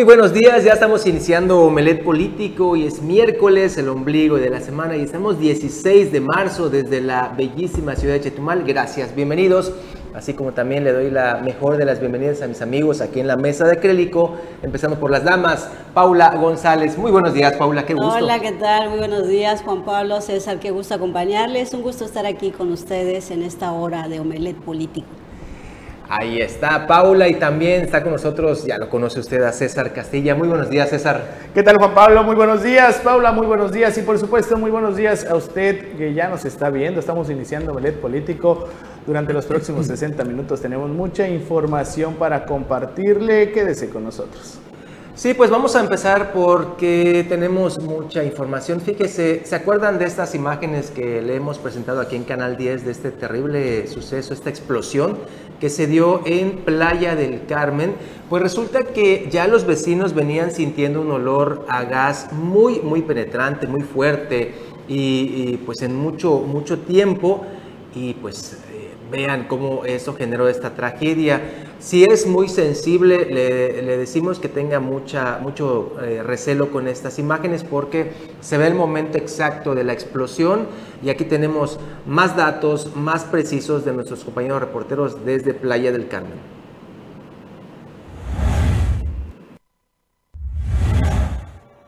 Muy buenos días, ya estamos iniciando Omelet Político y es miércoles, el ombligo de la semana y estamos 16 de marzo desde la bellísima ciudad de Chetumal. Gracias, bienvenidos. Así como también le doy la mejor de las bienvenidas a mis amigos aquí en la mesa de acrílico, empezando por las damas. Paula González, muy buenos días, Paula, qué gusto. Hola, ¿qué tal? Muy buenos días, Juan Pablo, César, qué gusto acompañarles. Un gusto estar aquí con ustedes en esta hora de Omelet Político. Ahí está Paula y también está con nosotros, ya lo conoce usted, a César Castilla. Muy buenos días, César. ¿Qué tal, Juan Pablo? Muy buenos días. Paula, muy buenos días. Y por supuesto, muy buenos días a usted que ya nos está viendo. Estamos iniciando Ballet Político. Durante los próximos 60 minutos tenemos mucha información para compartirle. Quédese con nosotros. Sí, pues vamos a empezar porque tenemos mucha información. Fíjese, ¿se acuerdan de estas imágenes que le hemos presentado aquí en Canal 10 de este terrible suceso, esta explosión que se dio en Playa del Carmen? Pues resulta que ya los vecinos venían sintiendo un olor a gas muy, muy penetrante, muy fuerte y, pues en mucho, mucho tiempo y pues vean cómo eso generó esta tragedia. Si es muy sensible, le, decimos que tenga mucha, mucho eh, recelo con estas imágenes porque se ve el momento exacto de la explosión y aquí tenemos más datos más precisos de nuestros compañeros reporteros desde Playa del Carmen.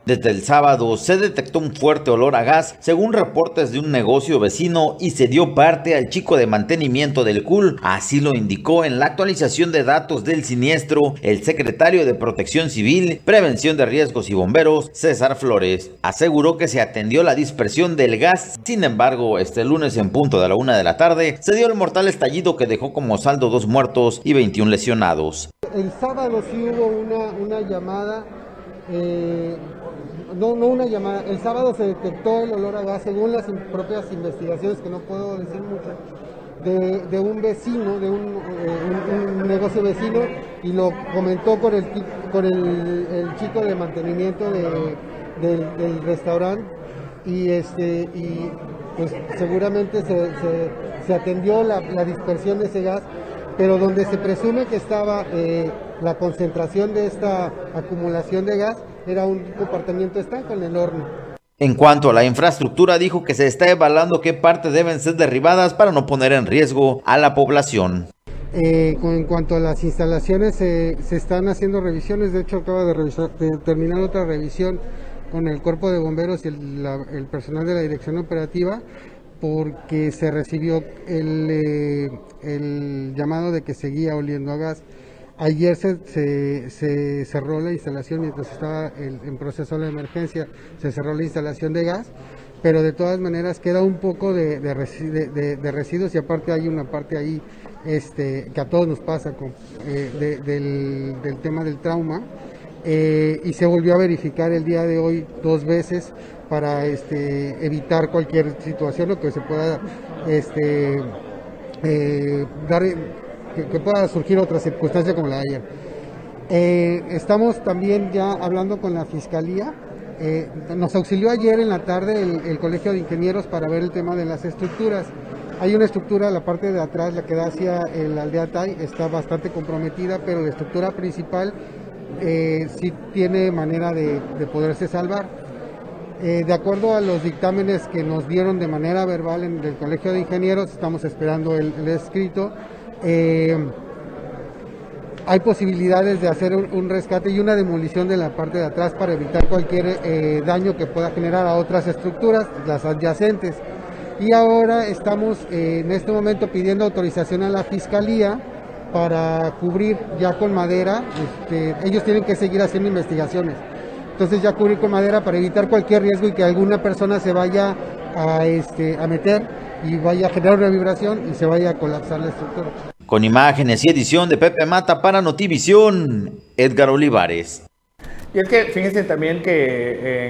Desde el sábado se detectó un fuerte olor a gas según reportes de un negocio vecino y se dio parte al chico de mantenimiento del CUL. Así lo indicó en la actualización de datos del siniestro el secretario de Protección Civil, Prevención de Riesgos y Bomberos, César Flores. Aseguró que se atendió la dispersión del gas. Sin embargo, este lunes en punto de la una de la tarde se dio el mortal estallido que dejó como saldo dos muertos y 21 lesionados. El sábado sí hubo una, una llamada eh, no, no una llamada, el sábado se detectó el olor a gas según las propias investigaciones, que no puedo decir mucho, de, un vecino, de un, eh, negocio vecino, y lo comentó con el, con el, chico de mantenimiento del, restaurante, y, este, y pues seguramente se, atendió la, dispersión de ese gas, pero donde se presume que estaba eh, la concentración de esta acumulación de gas, era un comportamiento estanco en el horno. En cuanto a la infraestructura, dijo que se está evaluando qué partes deben ser derribadas para no poner en riesgo a la población. Eh, en cuanto a las instalaciones, se están haciendo revisiones. De hecho, acaba de, terminar otra revisión con el cuerpo de bomberos y el, personal de la dirección operativa porque se recibió el, eh, el llamado de que seguía oliendo a gas. Ayer se, se, cerró la instalación mientras estaba en proceso de emergencia, se cerró la instalación de gas, pero de todas maneras queda un poco de, de, residuos y aparte hay una parte ahí este, que a todos nos pasa con, eh, del, del, tema del trauma. Eh, y se volvió a verificar el día de hoy dos veces para este, evitar cualquier situación o que se pueda este, eh, dar que, pueda surgir otra circunstancia como la de ayer. Eh, estamos también ya hablando con la Fiscalía. Eh, nos auxilió ayer en la tarde el, Colegio de Ingenieros para ver el tema de las estructuras. Hay una estructura, la parte de atrás, la que da hacia la aldea Tai, está bastante comprometida, pero la estructura principal eh, sí tiene manera de, poderse salvar. de acuerdo a los dictámenes que nos dieron de manera verbal en el Colegio de Ingenieros, estamos esperando el escrito eh, hay posibilidades de hacer un, rescate y una demolición de la parte de atrás para evitar cualquier eh, daño que pueda generar a otras estructuras, las adyacentes. Y ahora estamos eh, en este momento pidiendo autorización a la Fiscalía para cubrir ya con madera. Este, ellos tienen que seguir haciendo investigaciones. Entonces ya cubrir con madera para evitar cualquier riesgo y que alguna persona se vaya a, este, a meter y vaya a generar una vibración y se vaya a colapsar la estructura. Con imágenes y edición de Pepe Mata para Notivisión, Edgar Olivares. Y es que fíjense también que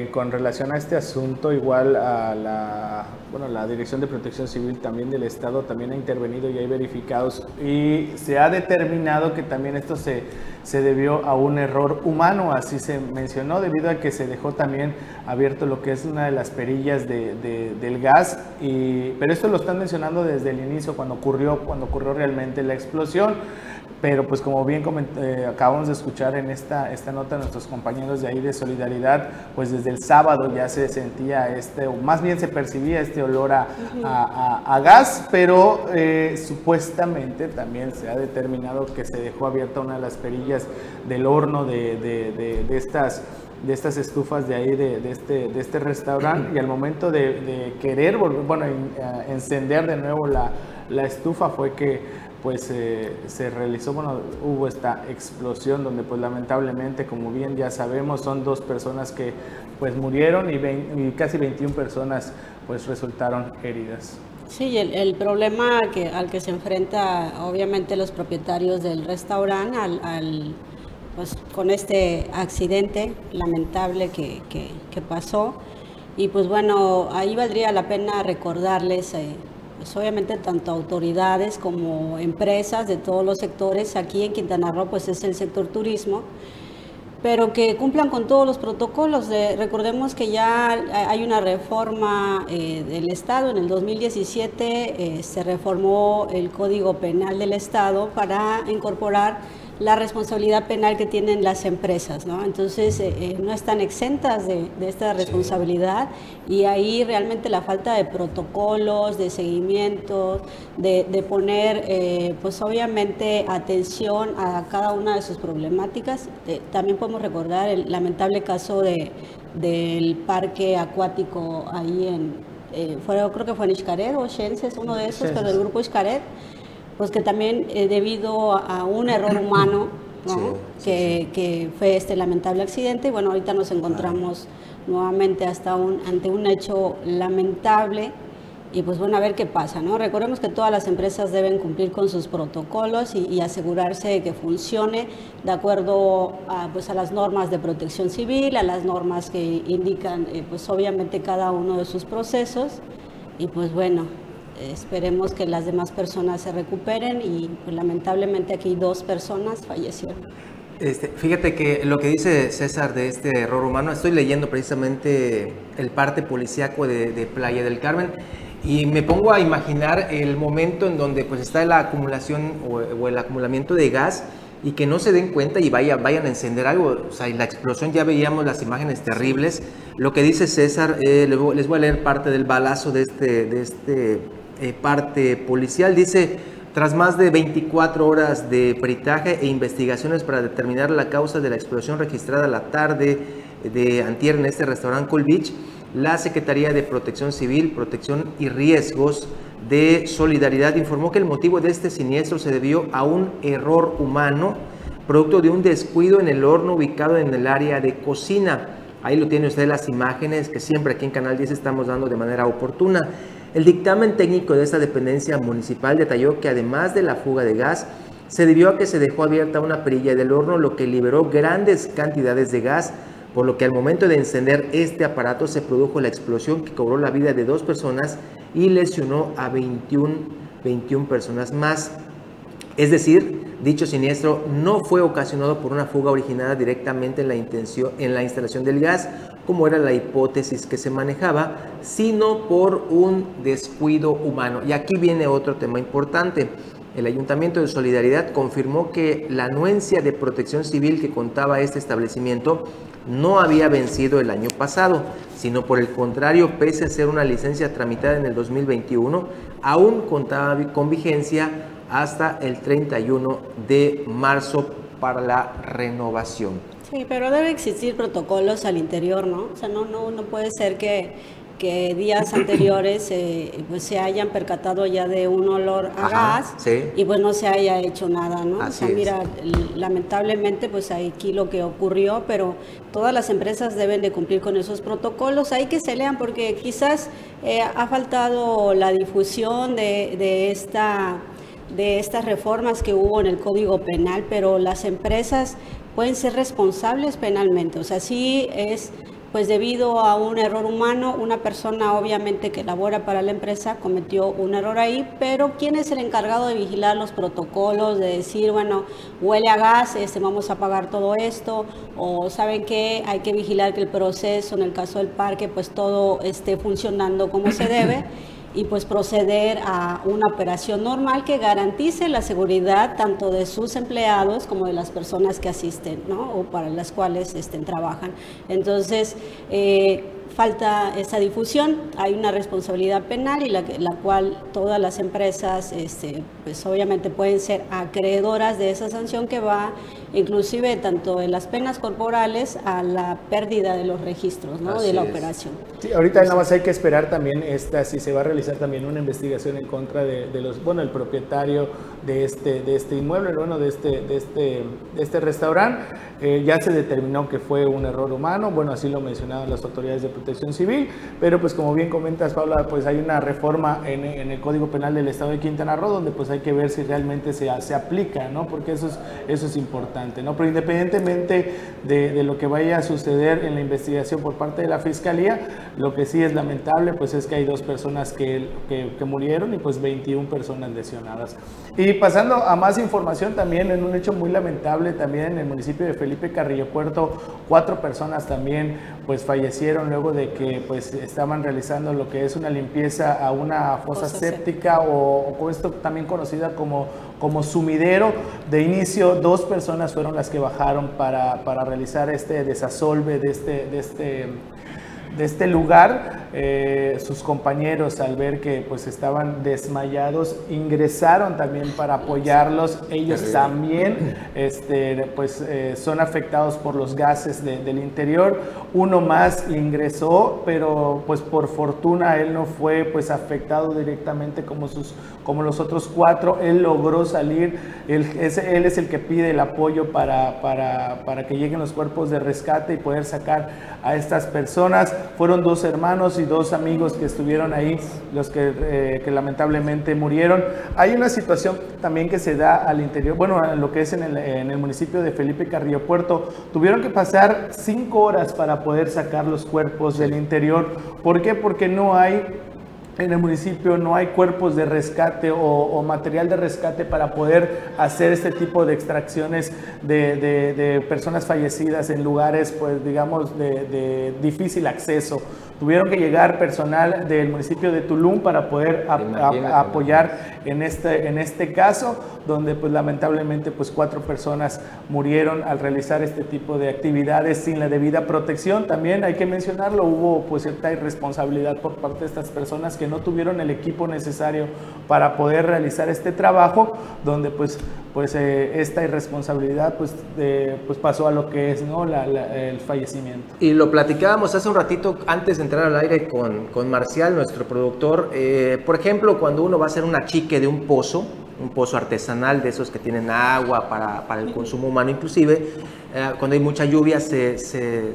eh, con relación a este asunto, igual a la, bueno, la Dirección de Protección Civil también del Estado también ha intervenido y hay verificados y se ha determinado que también esto se, se debió a un error humano, así se mencionó, debido a que se dejó también abierto lo que es una de las perillas de, del gas, y, pero esto lo están mencionando desde el inicio, cuando ocurrió, cuando ocurrió realmente la explosión. Pero pues como bien eh, acabamos de escuchar en esta, esta nota nuestros compañeros de ahí de Solidaridad, pues desde el sábado ya se sentía este, o más bien se percibía este olor a, a, gas, pero eh, supuestamente también se ha determinado que se dejó abierta una de las perillas del horno de, de, de, estas de estas estufas de ahí, de, este, de este restaurante, y al momento de, querer volver, bueno, encender de nuevo la, la estufa fue que pues eh, se realizó, bueno, hubo esta explosión donde pues lamentablemente, como bien ya sabemos, son dos personas que pues murieron y, casi 21 personas pues resultaron heridas. Sí, el, problema que, al que se enfrenta obviamente los propietarios del restaurante al, pues, con este accidente lamentable que, que, pasó. Y pues bueno, ahí valdría la pena recordarles eh, pues, obviamente tanto autoridades como empresas de todos los sectores, aquí en Quintana Roo pues es el sector turismo, pero que cumplan con todos los protocolos. recordemos que ya hay una reforma eh, del Estado, en el 2017 eh, se reformó el Código Penal del Estado para incorporar la responsabilidad penal que tienen las empresas, ¿no? Entonces eh, eh, no están exentas de, esta responsabilidad y ahí realmente la falta de protocolos, de seguimiento, de, poner eh, pues obviamente atención a cada una de sus problemáticas. también podemos recordar el lamentable caso de, del parque acuático ahí en, creo que fue en Xcaret o Xenses, uno de esos, pero del grupo Xcaret pues que también eh, debido a un error humano, que, fue este lamentable accidente, y bueno, ahorita nos encontramos nuevamente hasta un, ante un hecho lamentable y pues bueno, a ver qué pasa, ¿no? Recordemos que todas las empresas deben cumplir con sus protocolos y, asegurarse de que funcione de acuerdo a, pues a las normas de protección civil, a las normas que indican eh, pues obviamente cada uno de sus procesos. Y pues bueno, esperemos que las demás personas se recuperen y pues, lamentablemente aquí dos personas fallecieron. Este, fíjate que lo que dice César de este error humano, estoy leyendo precisamente el parte policíaco de, Playa del Carmen y me pongo a imaginar el momento en donde pues está la acumulación o, el acumulamiento de gas y que no se den cuenta y vaya, vayan a encender algo. O sea, y la explosión ya veíamos las imágenes terribles. Lo que dice César, eh, les voy a leer parte del balazo de este, de este eh, parte policial. Dice, tras más de 24 horas de peritaje e investigaciones para determinar la causa de la explosión registrada la tarde de antier en este restaurante Cool Beach, la Secretaría de Protección Civil, Protección y Riesgos de Solidaridad informó que el motivo de este siniestro se debió a un error humano, producto de un descuido en el horno ubicado en el área de cocina. Ahí lo tiene usted las imágenes que siempre aquí en Canal 10 estamos dando de manera oportuna. El dictamen técnico de esta dependencia municipal detalló que además de la fuga de gas, se debió a que se dejó abierta una perilla del horno, lo que liberó grandes cantidades de gas, por lo que al momento de encender este aparato se produjo la explosión que cobró la vida de dos personas y lesionó a 21, 21 personas más. Es decir, dicho siniestro no fue ocasionado por una fuga originada directamente en la, intención, en la instalación del gas, como era la hipótesis que se manejaba, sino por un descuido humano. Y aquí viene otro tema importante. El Ayuntamiento de Solidaridad confirmó que la anuencia de protección civil que contaba este establecimiento no había vencido el año pasado, sino por el contrario, pese a ser una licencia tramitada en el 2021, aún contaba con vigencia hasta el 31 de marzo para la renovación. Sí, pero debe existir protocolos al interior, ¿no? O sea, no, no, no puede ser que, que días anteriores eh, pues se hayan percatado ya de un olor a gas y pues no se haya hecho nada, ¿no? o sea, mira, lamentablemente pues aquí lo que ocurrió, pero todas las empresas deben de cumplir con esos protocolos, hay que se lean porque quizás eh, ha faltado la difusión de, de esta de estas reformas que hubo en el Código Penal, pero las empresas pueden ser responsables penalmente. O sea, sí es pues debido a un error humano, una persona obviamente que labora para la empresa cometió un error ahí, pero ¿quién es el encargado de vigilar los protocolos, de decir, bueno, huele a gas, este, vamos a pagar todo esto, o saben que hay que vigilar que el proceso, en el caso del parque, pues todo esté funcionando como se debe? y pues proceder a una operación normal que garantice la seguridad tanto de sus empleados como de las personas que asisten, ¿no? O para las cuales estén, trabajan. Entonces, eh, falta esa difusión, hay una responsabilidad penal y la, la cual todas las empresas, este, pues obviamente pueden ser acreedoras de esa sanción que va inclusive tanto en las penas corporales a la pérdida de los registros ¿no? de la operación. Sí, ahorita nada más hay que esperar también esta, si se va a realizar también una investigación en contra de, los, bueno, el propietario de este, de este inmueble, bueno, de este, de este, de este restaurante. Eh, ya se determinó que fue un error humano, bueno, así lo mencionaron las autoridades de protección civil, pero pues como bien comentas, Paula, pues hay una reforma en, el Código Penal del Estado de Quintana Roo donde pues hay que ver si realmente se, se aplica, ¿no? Porque eso es, eso es importante. ¿no? Pero independientemente de, lo que vaya a suceder en la investigación por parte de la Fiscalía, lo que sí es lamentable pues es que hay dos personas que, que, murieron y pues 21 personas lesionadas. Y pasando a más información también en un hecho muy lamentable también en el municipio de Felipe Carrillo Puerto, cuatro personas también pues fallecieron luego de que pues estaban realizando lo que es una limpieza a una fosa, séptica o, o esto también conocida como como sumidero. De inicio, dos personas fueron las que bajaron para, para realizar este desasolve de este, de este de este lugar, eh, sus compañeros al ver que pues estaban desmayados ingresaron también para apoyarlos. Ellos también este, pues, eh, son afectados por los gases del interior. Uno más ingresó, pero pues por fortuna él no fue pues afectado directamente como, sus, como los otros cuatro. Él logró salir. Él es, él es el que pide el apoyo para, para, para que lleguen los cuerpos de rescate y poder sacar a estas personas. Fueron dos hermanos y dos amigos que estuvieron ahí, los que, eh, que lamentablemente murieron. Hay una situación también que se da al interior, bueno, lo que es en el, en el municipio de Felipe Carrillo Puerto. Tuvieron que pasar cinco horas para poder sacar los cuerpos del interior. ¿Por qué? Porque no hay en el municipio no hay cuerpos de rescate o, material de rescate para poder hacer este tipo de extracciones de, personas fallecidas en lugares, pues digamos, de, difícil acceso. Tuvieron que llegar personal del municipio de Tulum para poder apoyar en este, en este caso, donde pues lamentablemente pues cuatro personas murieron al realizar este tipo de actividades sin la debida protección. También hay que mencionarlo, hubo pues cierta irresponsabilidad por parte de estas personas que no tuvieron el equipo necesario para poder realizar este trabajo, donde pues pues eh, esta irresponsabilidad pues, pues pasó a lo que es ¿no? el fallecimiento. Y lo platicábamos hace un ratito antes de entrar al aire con, con Marcial, nuestro productor. Eh, por ejemplo, cuando uno va a hacer una chique de un pozo, un pozo artesanal de esos que tienen agua para, para el consumo humano inclusive, eh, cuando hay mucha lluvia se, se,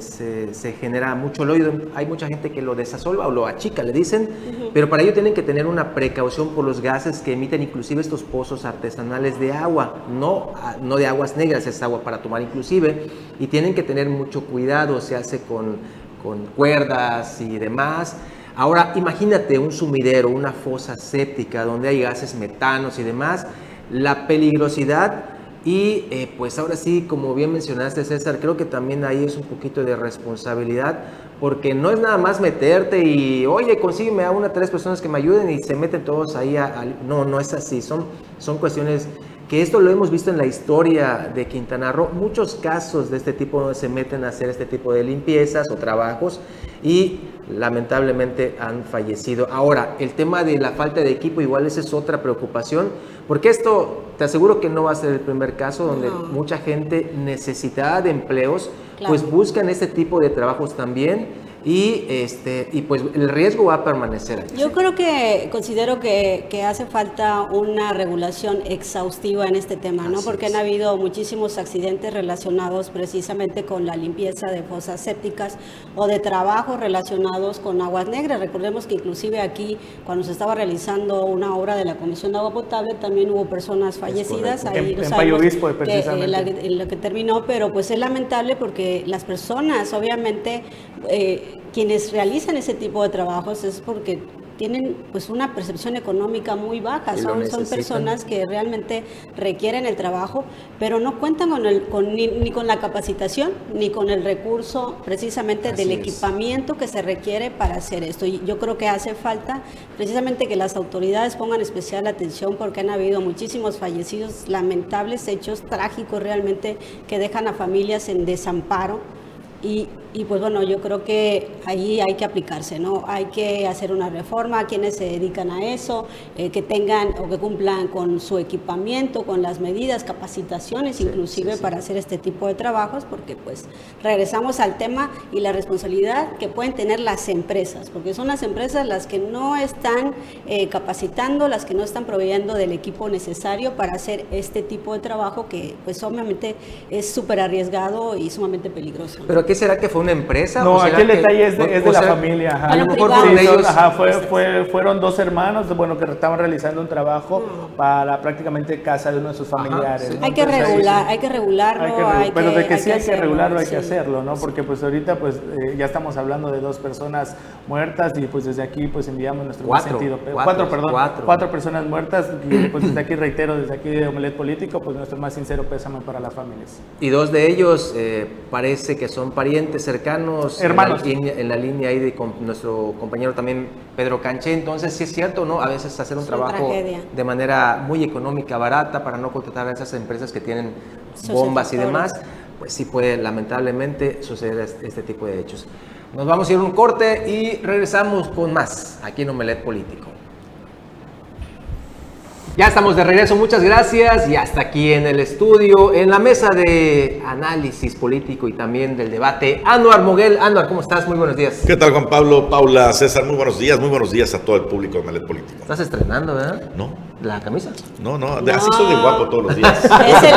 se, genera mucho lodo, hay mucha gente que lo desasolva o lo achica, le dicen, pero para ello tienen que tener una precaución por los gases que emiten inclusive estos pozos artesanales de agua, no, ah, no de aguas negras, es agua para tomar inclusive, y tienen que tener mucho cuidado, se hace con, con cuerdas y demás. Ahora, imagínate un sumidero, una fosa séptica donde hay gases metanos y demás, la peligrosidad y eh, pues ahora sí, como bien mencionaste César, creo que también ahí es un poquito de responsabilidad, porque no es nada más meterte y, oye, consígueme a una, tres personas que me ayuden y se meten todos ahí. A, no, no es así, son, son cuestiones que esto lo hemos visto en la historia de Quintana Roo, muchos casos de este tipo donde se meten a hacer este tipo de limpiezas o trabajos y lamentablemente han fallecido. Ahora, el tema de la falta de equipo, igual esa es otra preocupación, porque esto te aseguro que no va a ser el primer caso donde mucha gente necesitada de empleos, pues buscan este tipo de trabajos también y este y pues el riesgo va a permanecer Yo creo que considero que, que, hace falta una regulación exhaustiva en este tema, ¿no? Porque han habido muchísimos accidentes relacionados precisamente con la limpieza de fosas sépticas o de trabajos relacionados con aguas negras. Recordemos que inclusive aquí cuando se estaba realizando una obra de la Comisión de Agua Potable también hubo personas fallecidas ahí en, en precisamente. Que, lo que terminó, pero pues es lamentable porque las personas obviamente eh, quienes realizan ese tipo de trabajos es porque tienen pues una percepción económica muy baja, son, son personas que realmente requieren el trabajo, pero no cuentan con el, con, ni, con la capacitación ni con el recurso precisamente del equipamiento que se requiere para hacer esto. Y yo creo que hace falta precisamente que las autoridades pongan especial atención porque han habido muchísimos fallecidos, lamentables hechos trágicos realmente que dejan a familias en desamparo. Y, y, pues bueno, yo creo que ahí hay que aplicarse, ¿no? Hay que hacer una reforma a quienes se dedican a eso, eh, que tengan o que cumplan con su equipamiento, con las medidas, capacitaciones inclusive para hacer este tipo de trabajos, porque pues regresamos al tema y la responsabilidad que pueden tener las empresas, porque son las empresas las que no están eh, capacitando, las que no están proveyendo del equipo necesario para hacer este tipo de trabajo que pues obviamente es súper arriesgado y sumamente peligroso. ¿Pero qué será que fue una empresa? No, aquí el detalle es de, la familia. A lo mejor fue, fueron dos hermanos, bueno, que estaban realizando un trabajo para prácticamente casa de uno de sus familiares. Hay que regular, hay que regularlo. Hay que, pero de que sí hay que regularlo, hay que hacerlo, ¿no? Porque pues ahorita pues eh, ya estamos hablando de dos personas muertas y pues desde aquí pues enviamos nuestro cuatro, sentido. Cuatro, cuatro, perdón. Cuatro. personas muertas y pues desde aquí reitero, desde aquí de Omelet Político, pues nuestro más sincero pésame para las familias. Y dos de ellos eh, parece que son parientes cercanos, hermanos, en la, línea ahí de con nuestro compañero también Pedro Canché. Entonces, sí es cierto, ¿no? A veces hacer un trabajo de manera muy económica, barata, para no contratar a esas empresas que tienen bombas y demás, pues sí puede lamentablemente suceder este, este tipo de hechos. Nos vamos a ir a un corte y regresamos con más aquí en Omelet Político. Ya estamos de regreso, muchas gracias y hasta aquí en el estudio, en la mesa de análisis político y también del debate. Anuar Moguel, Anuar, ¿cómo estás? Muy buenos días. ¿Qué tal Juan Pablo, Paula, César? Muy buenos días, muy buenos días a todo el público de Melet Político. Estás estrenando, ¿verdad? No. ¿La camisa? No, no, así soy de guapo todos los días.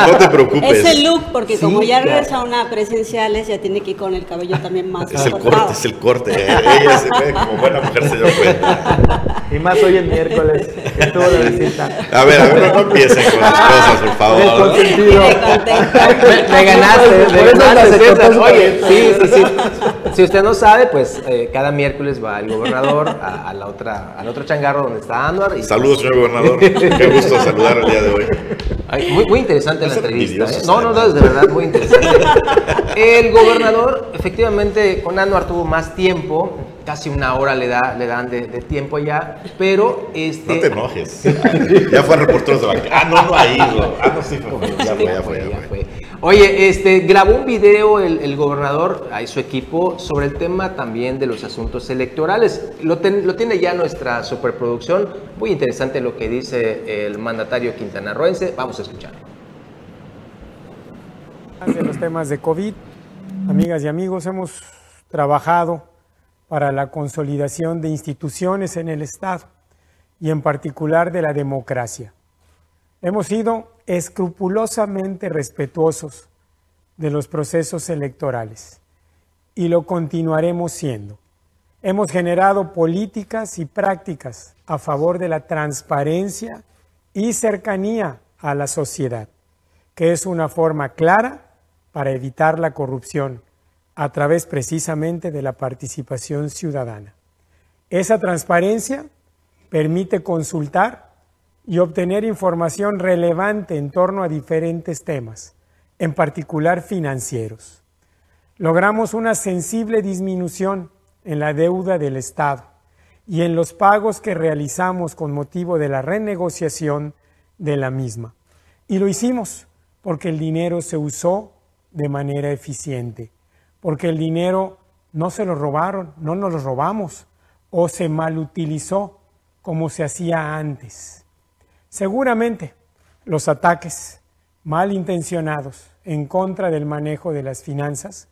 no te preocupes. Es el look, porque como ya regresa a una presenciales, ya tiene que ir con el cabello también más Es el corte, es el corte. Ella se ve como buena mujer, se dio cuenta. Y más hoy en miércoles, que tuvo la visita. A ver, a ver, no empiecen con las cosas, por favor. Me, me ganaste, me ganaste. Oye, sí, sí, sí. Si usted no sabe, pues eh, cada miércoles va el gobernador a, la otra, al otro changarro donde está Anuar. Y Saludos, señor gobernador. Qué gusto saludar el día de hoy. muy, muy, interesante la entrevista. ¿eh? No, no, no, es de verdad muy interesante. El gobernador, efectivamente, con Anuar tuvo más tiempo, casi una hora le, da, le dan de, tiempo ya, pero este... No te enojes. ya fue a reporteros de banca. Ah, no, no ha ido. Ah, no, sí fue. Ya fue, ya fue, ya fue. Oye, este, grabó un video el, gobernador y su equipo sobre el tema también de los asuntos electorales. Lo, lo, tiene ya nuestra superproducción. Muy interesante lo que dice el mandatario quintanarroense. Vamos a escucharlo. De los temas de COVID, amigas y amigos, hemos trabajado para la consolidación de instituciones en el Estado y en particular de la democracia. Hemos sido escrupulosamente respetuosos de los procesos electorales y lo continuaremos siendo. Hemos generado políticas y prácticas a favor de la transparencia y cercanía a la sociedad, que es una forma clara para evitar la corrupción a través precisamente de la participación ciudadana. Esa transparencia permite consultar y obtener información relevante en torno a diferentes temas, en particular financieros. Logramos una sensible disminución en la deuda del Estado y en los pagos que realizamos con motivo de la renegociación de la misma. Y lo hicimos porque el dinero se usó de manera eficiente, porque el dinero no se lo robaron, no nos lo robamos o se malutilizó como se hacía antes. Seguramente los ataques malintencionados en contra del manejo de las finanzas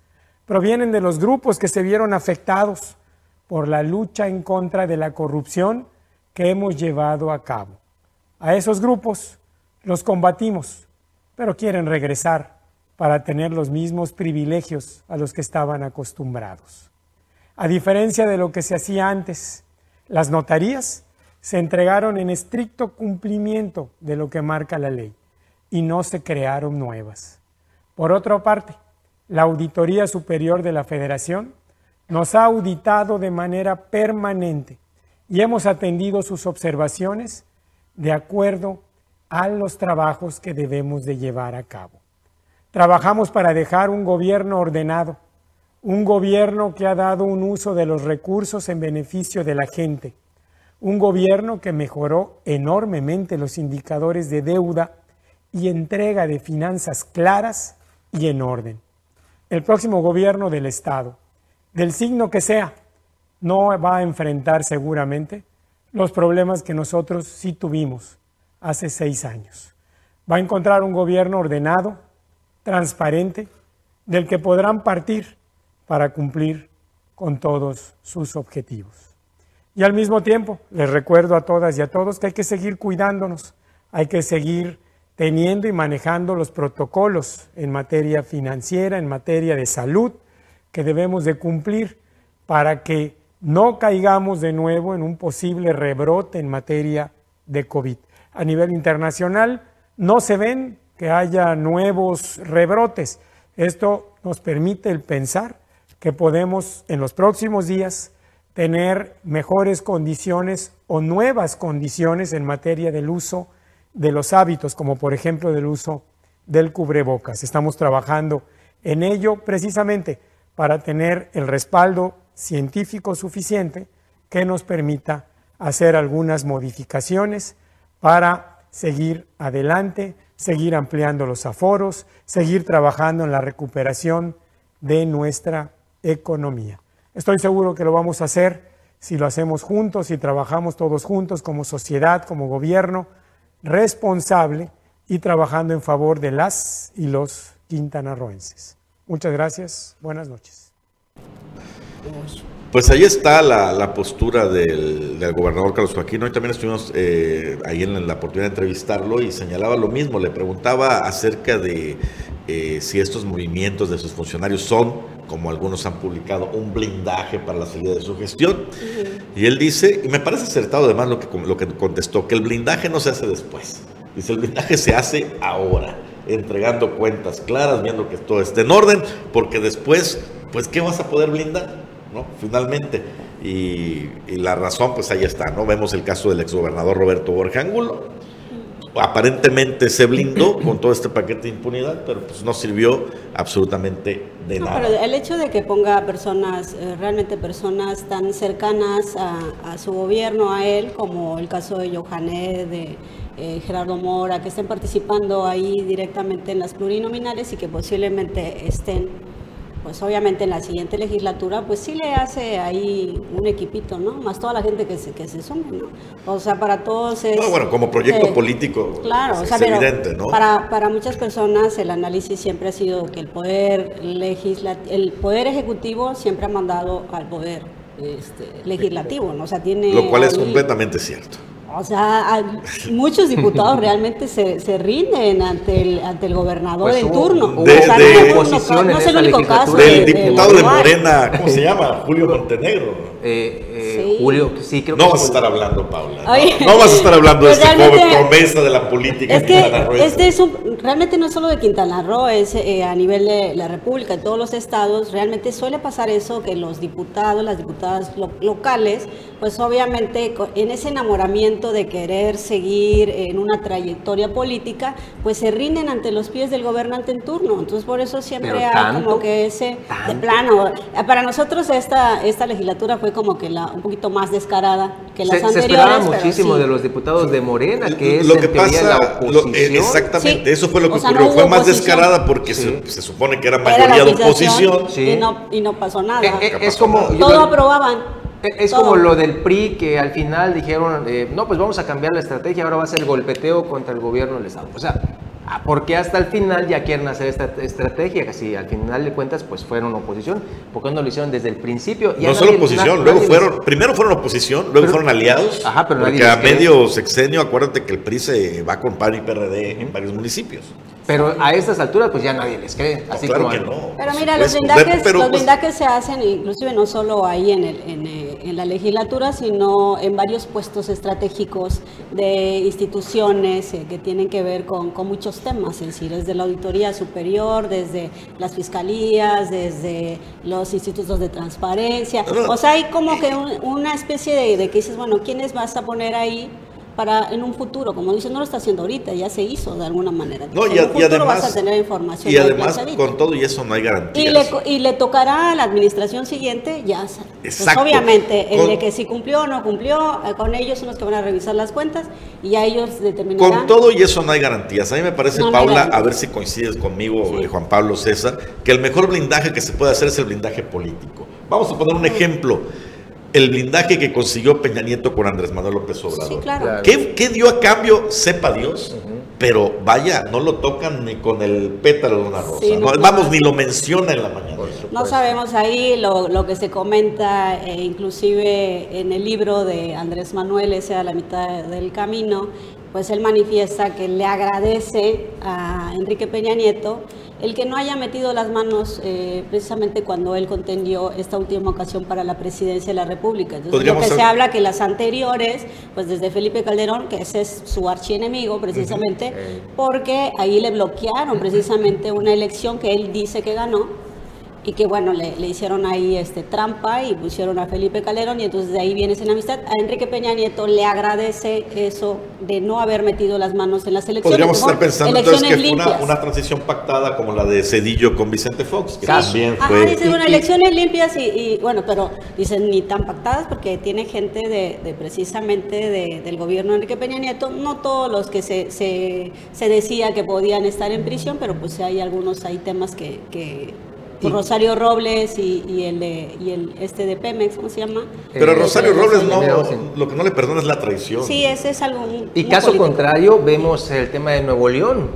provienen de los grupos que se vieron afectados por la lucha en contra de la corrupción que hemos llevado a cabo. A esos grupos los combatimos, pero quieren regresar para tener los mismos privilegios a los que estaban acostumbrados. A diferencia de lo que se hacía antes, las notarías se entregaron en estricto cumplimiento de lo que marca la ley y no se crearon nuevas. Por otra parte, la Auditoría Superior de la Federación nos ha auditado de manera permanente y hemos atendido sus observaciones de acuerdo a los trabajos que debemos de llevar a cabo. Trabajamos para dejar un gobierno ordenado, un gobierno que ha dado un uso de los recursos en beneficio de la gente, un gobierno que mejoró enormemente los indicadores de deuda y entrega de finanzas claras y en orden. El próximo gobierno del Estado, del signo que sea, no va a enfrentar seguramente los problemas que nosotros sí tuvimos hace seis años. Va a encontrar un gobierno ordenado, transparente, del que podrán partir para cumplir con todos sus objetivos. Y al mismo tiempo, les recuerdo a todas y a todos que hay que seguir cuidándonos, hay que seguir teniendo y manejando los protocolos en materia financiera, en materia de salud, que debemos de cumplir para que no caigamos de nuevo en un posible rebrote en materia de COVID. A nivel internacional no se ven que haya nuevos rebrotes. Esto nos permite el pensar que podemos en los próximos días tener mejores condiciones o nuevas condiciones en materia del uso de los hábitos, como por ejemplo del uso del cubrebocas. Estamos trabajando en ello precisamente para tener el respaldo científico suficiente que nos permita hacer algunas modificaciones para seguir adelante, seguir ampliando los aforos, seguir trabajando en la recuperación de nuestra economía. Estoy seguro que lo vamos a hacer si lo hacemos juntos, si trabajamos todos juntos como sociedad, como gobierno responsable y trabajando en favor de las y los quintanarroenses. Muchas gracias, buenas noches. Pues ahí está la, postura del, gobernador Carlos Joaquín. Hoy también estuvimos eh, ahí en la oportunidad de entrevistarlo y señalaba lo mismo. Le preguntaba acerca de eh, si estos movimientos de sus funcionarios son, como algunos han publicado, un blindaje para la salida de su gestión. Y él dice, y me parece acertado además lo que, lo que contestó, que el blindaje no se hace después. Dice, el blindaje se hace ahora, entregando cuentas claras, viendo que todo esté en orden, porque después, pues, ¿qué vas a poder blindar? ¿no? Finalmente. Y, la razón, pues ahí está, ¿no? Vemos el caso del exgobernador Roberto Borja Angulo. Aparentemente se blindó con todo este paquete de impunidad, pero pues no sirvió absolutamente de nada. Pero el hecho de que ponga personas, eh, realmente personas tan cercanas a, su gobierno, a él, como el caso de Johané, de eh, Gerardo Mora, que estén participando ahí directamente en las plurinominales y que posiblemente estén pues obviamente en la siguiente legislatura, pues sí le hace ahí un equipito, ¿no? Más toda la gente que se, que se sume, ¿no? O sea, para todos es... No, bueno, como proyecto eh, político claro, es, evidente, ¿no? Para, para muchas personas el análisis siempre ha sido que el poder, legisla, el poder ejecutivo siempre ha mandado al poder este, legislativo, ¿no? O sea, tiene... Lo cual es completamente cierto. O sea, muchos diputados realmente se, se, rinden ante el, ante el gobernador pues en turno. De, o sea, de, no, no, no, es el único caso. Del diputado de, Morena, ¿cómo se llama? Julio Montenegro. Eh, eh, Julio, sí, creo no que vas a estar hablando, Paula. No, vas a estar hablando de este joven promesa de la política es que este es un, realmente no es solo de Quintana Roo, es eh, a nivel de la República, en todos los estados, realmente suele pasar eso, que los diputados, las diputadas locales, pues obviamente en ese enamoramiento de querer seguir en una trayectoria política, pues se rinden ante los pies del gobernante en turno. Entonces por eso siempre hay como que ese, de plano, para nosotros esta, esta legislatura fue como que la, un poquito más descarada que las anteriores. Se esperaba muchísimo de los diputados de Morena, que es lo que pasa, la oposición. exactamente, eso fue lo que ocurrió. fue más descarada porque se, supone que era mayoría de oposición. Y no, y, no, pasó nada. Eh, eh, es como, Todo aprobaban. Eh, es como lo del PRI que al final dijeron, no, pues vamos a cambiar la estrategia, ahora va a ser el golpeteo contra el gobierno del Estado. O sea, porque hasta el final ya quieren hacer esta estrategia, que si al final de cuentas pues fueron oposición, ¿por qué no lo hicieron desde el principio? no solo oposición, luego fueron, primero fueron oposición, luego fueron aliados, ajá, pero porque a medio sexenio, acuérdate que el PRI se va con PAN y PRD en varios municipios. Pero a estas alturas pues ya nadie les cree, así claro como... Que no, pero mira, los blindajes, los pues, blindajes se hacen inclusive no solo ahí en el, en, eh, en la legislatura, sino en varios puestos estratégicos de instituciones eh, que tienen que ver con, con, muchos temas, es decir, desde la Auditoría Superior, desde las fiscalías, desde los institutos de transparencia. O sea, hay como que una especie de, de que dices, bueno, ¿quiénes vas a poner ahí? Para en un futuro, como dice, no lo está haciendo ahorita, ya se hizo de alguna manera. No, y, en un además, vas a tener información. Y además, con todo y eso no hay garantías. Y le, y le tocará a la administración siguiente, ya pues obviamente, el de que si cumplió o no cumplió, eh, con ellos son los que van a revisar las cuentas y a ellos determinarán. Con todo y eso no hay garantías. A mí me parece, Paula, a ver si coincides conmigo, sí. Juan Pablo César, que el mejor blindaje que se puede hacer es el blindaje político. Vamos a poner un ejemplo el blindaje que consiguió Peña Nieto con Andrés Manuel López Obrador. Sí, claro. ¿Qué, ¿Qué, dio a cambio? Sepa Dios. Uh -huh. Pero vaya, no lo tocan ni con el pétalo de una rosa. Sí, no, no, vamos, ni lo menciona en la mañana. No sabemos ahí lo, lo que se comenta, eh, inclusive en el libro de Andrés Manuel, ese a la mitad del camino, pues él manifiesta que le agradece a Enrique Peña Nieto el que no haya metido las manos eh, precisamente cuando él contendió esta última ocasión para la presidencia de la República. Entonces, lo que se habla que las anteriores, pues desde Felipe Calderón, que ese es su archienemigo precisamente, uh -huh. porque ahí le bloquearon precisamente una elección que él dice que ganó y que bueno, le, le, hicieron ahí este, trampa y pusieron a Felipe Calderón y entonces de ahí viene esa amistad. A Enrique Peña Nieto le agradece eso de no haber metido las manos en las elecciones. Podríamos estar pensando entonces que fue una, una, transición pactada como la de Cedillo con Vicente Fox, que sí. también fue... Ajá, dice, bueno, elecciones limpias y, y, bueno, pero dicen ni tan pactadas porque tiene gente de, de precisamente de, del gobierno de Enrique Peña Nieto, no todos los que se, se, se decía que podían estar en prisión, pero pues hay algunos, hay temas que, que y, Rosario Robles y, y, el de, y el este de Pemex, ¿cómo se llama? Pero eh, Rosario Robles no, lo que no le perdona es la traición. Sí, ese es algo muy, Y caso político. contrario, vemos el tema de Nuevo León,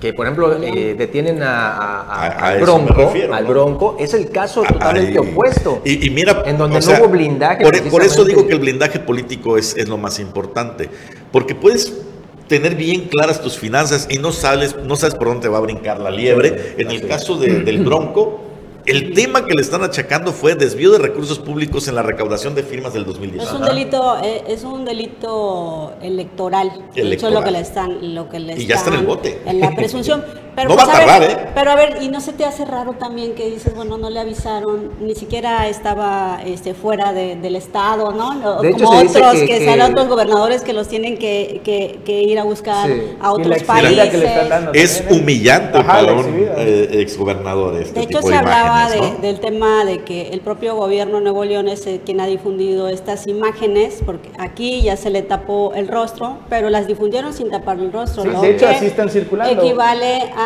que por ejemplo eh, detienen a, a, a, a al Bronco, refiero, al Bronco, es el caso totalmente Ay, opuesto. Y, y, mira, en donde no sea, hubo blindaje. Por, por, eso digo que el blindaje político es, es lo más importante, porque puedes tener bien claras tus finanzas y no sabes, no sabes por dónde va a brincar la liebre. En el caso de, del Bronco, el tema que le están achacando fue desvío de recursos públicos en la recaudación de firmas del 2010. Es un delito, eh, es un delito electoral. electoral. Eso es lo que le están, lo que le y ya está en el bote. En la presunción. Pero, no pues, va a tardar, ver, ¿eh? Pero a ver, y no se te hace raro también que dices, bueno, no le avisaron, ni siquiera estaba este, fuera de, del estado, ¿no? De Como hecho, otros, que, que, que, sean otros gobernadores que los tienen que, que, que ir a buscar sí. a otros países. Que le están dando es también, humillante Ajá, para un eh, exgobernador este De hecho, tipo se de hablaba imágenes, de, del tema de que el propio gobierno de Nuevo León es quien ha difundido estas imágenes, porque aquí ya se le tapó el rostro, pero las difundieron sin tapar el rostro. Sí, ¿no? de hecho, así están circulando. Equivale a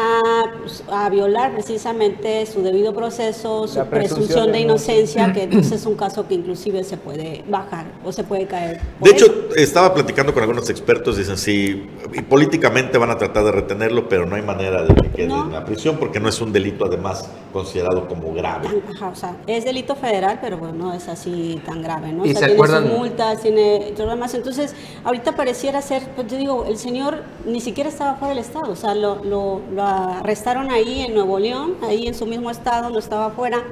pues, a violar precisamente su debido proceso, su presunción, presunción, de inocencia, que entonces es un caso que inclusive se puede bajar o se puede caer. De hecho, eso. estaba platicando con algunos expertos, dicen sí, y políticamente van a tratar de retenerlo, pero no hay manera de que quede no. en la prisión porque no es un delito además considerado como grave. Ajá, o sea, es delito federal, pero bueno, no es así tan grave, ¿no? ¿Y o sea, se tiene acuerdan? sus multas, tiene todo lo demás. Entonces, ahorita pareciera ser, pues yo digo, el señor ni siquiera estaba fuera del Estado, o sea, lo, lo, lo arrestaron ahí en Nuevo León, ahí en su mismo estado, no estaba afuera.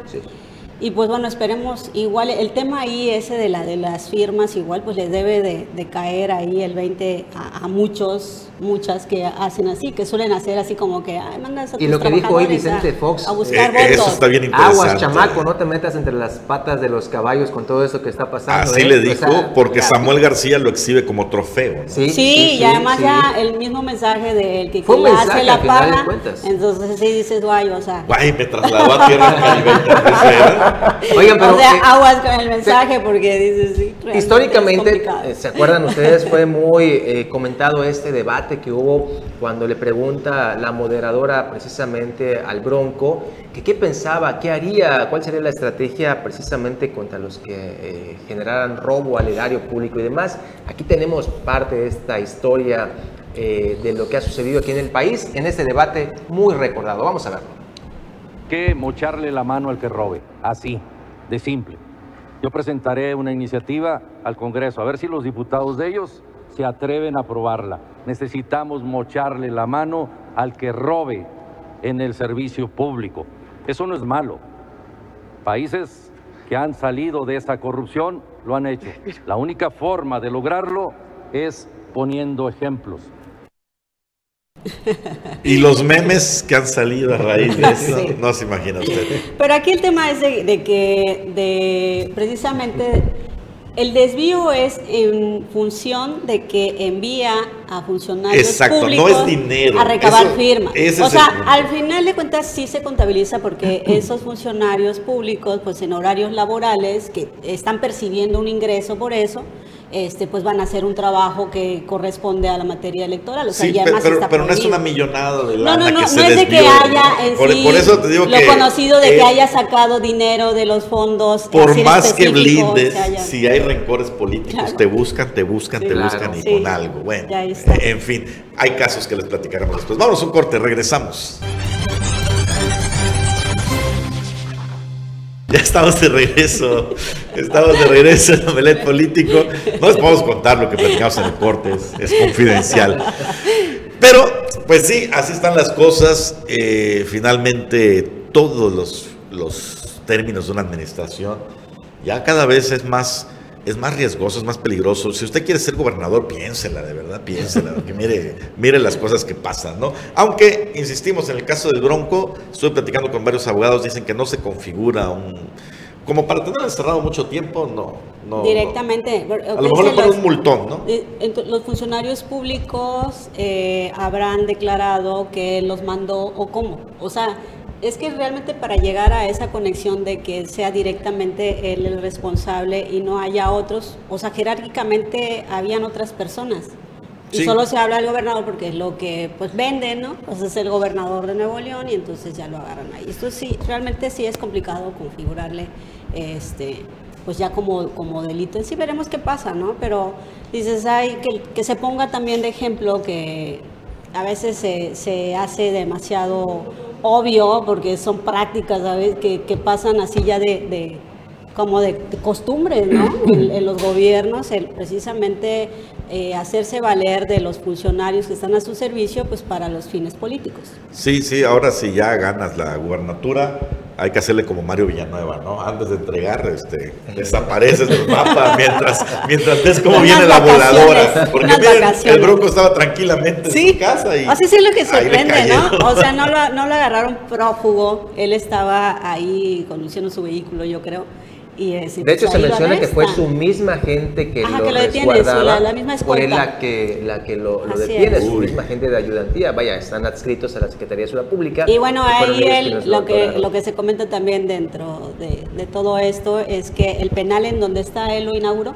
Y pues bueno, esperemos, igual el tema ahí ese de, la, de las firmas, igual pues le debe de, de caer ahí el 20 a, a, muchos, muchas que hacen así, que suelen hacer así como que, ay, mandas a Y lo que dijo hoy Vicente a, Fox, a buscar eh, votos. Eso está bien interesante. Aguas, chamaco, no te metas entre las patas de los caballos con todo eso que está pasando. Así ¿eh? le dijo, o sea, porque. Samuel García lo exhibe como trofeo. ¿no? Sí, sí, sí, y además sí. ya el mismo mensaje de el que Fue un mensaje, hace la paga, de entonces sí dices, guay, o sea. Guay, me trasladó a tierra. Oigan, pero o sea, aguas con el mensaje porque dices, sí. Históricamente, eh, ¿se acuerdan ustedes? Fue muy eh, comentado este debate que hubo cuando le pregunta la moderadora precisamente al Bronco que qué pensaba, qué haría, cuál sería la estrategia precisamente contra los que eh, generaran robo al erario público y demás. Aquí tenemos parte de esta historia eh, de lo que ha sucedido aquí en el país en este debate muy recordado. Vamos a verlo. Que mocharle la mano al que robe, así de simple. Yo presentaré una iniciativa al Congreso, a ver si los diputados de ellos se atreven a aprobarla. Necesitamos mocharle la mano al que robe en el servicio público. Eso no es malo. Países que han salido de esa corrupción lo han hecho. La única forma de lograrlo es poniendo ejemplos. Y los memes que han salido a raíz de eso, no se imagina usted. Pero aquí el tema es de, de que de precisamente el desvío es en función de que envía a funcionarios Exacto, no públicos es dinero, a recabar eso- firmas. O sea, al final de cuentas sí se contabiliza porque esos funcionarios públicos, pues en horarios laborales que están percibiendo un ingreso por eso, este, pues van a hacer un trabajo que corresponde a la materia electoral. O sea, Sí, ya pero, está pero no es una millonada de No, lana no, no, que no se es de que haya ¿no? en por, sí por eso te digo lo que conocido de que haya sacado dinero de los fondos. Por más que blindes, haya- si hay rencores políticos, Claro. te buscan, te buscan, Sí. te Claro. buscan y con algo. Bueno, en fin, hay casos que les platicaremos después. Vamos a un corte, regresamos. Ya estamos de regreso. Estamos de regreso en Omelet Político. No les podemos contar lo que platicamos en el corte, es, es confidencial. Pero, pues sí, así están las cosas. Eh, finalmente, todos los, los términos de una administración ya cada vez es más, es más riesgoso, es más peligroso. Si usted quiere ser gobernador, piénsela, de verdad, piénsela, porque mire, mire las cosas que pasan, ¿no? Aunque, insistimos, en el caso del Bronco, estoy platicando con varios abogados, dicen que no se configura un... Como para tenerlo encerrado mucho tiempo, no. no Directamente. no. A lo mejor le ponen un multón, ¿no? Eh, Los funcionarios públicos eh, habrán declarado que los mandó o cómo. O sea, es que realmente para llegar a esa conexión de que sea directamente él el responsable y no haya otros, o sea, jerárquicamente habían otras personas. Y Sí. solo se habla del gobernador porque es lo que pues vende, ¿no? Pues es el gobernador de Nuevo León y entonces ya lo agarran ahí. Esto sí, realmente sí es complicado configurarle este pues ya como, como delito. Sí veremos qué pasa, ¿no? Pero dices, ay, que, que se ponga también de ejemplo que a veces se, se hace demasiado obvio porque son prácticas, ¿sabes? Que, que pasan así ya de, de como de, de costumbres, ¿no? En, en los gobiernos, el precisamente eh, hacerse valer de los funcionarios que están a su servicio, pues para los fines políticos. Sí, sí, ahora si ya ganas la gubernatura, hay que hacerle como Mario Villanueva, ¿no? Antes de entregar, este, desapareces del mapa mientras, mientras ves cómo Unas viene la voladora. Porque miren, el Bronco estaba tranquilamente en su casa y así sí es lo que sorprende. ¿no? O sea, no lo, no lo agarraron prófugo, él estaba ahí conduciendo su vehículo, yo creo. Y, eh, De hecho, pues se menciona que fue su misma gente que Ajá, lo, que lo detiene, la- la misma fue escolta. la que, la que lo, detiene, es. su Uy. misma gente de ayudantía. Vaya, están adscritos a la Secretaría de Seguridad Pública. Y bueno, ahí quienes lo, que, lo que se comenta también dentro de, de todo esto es que el penal en donde está él lo inauguró.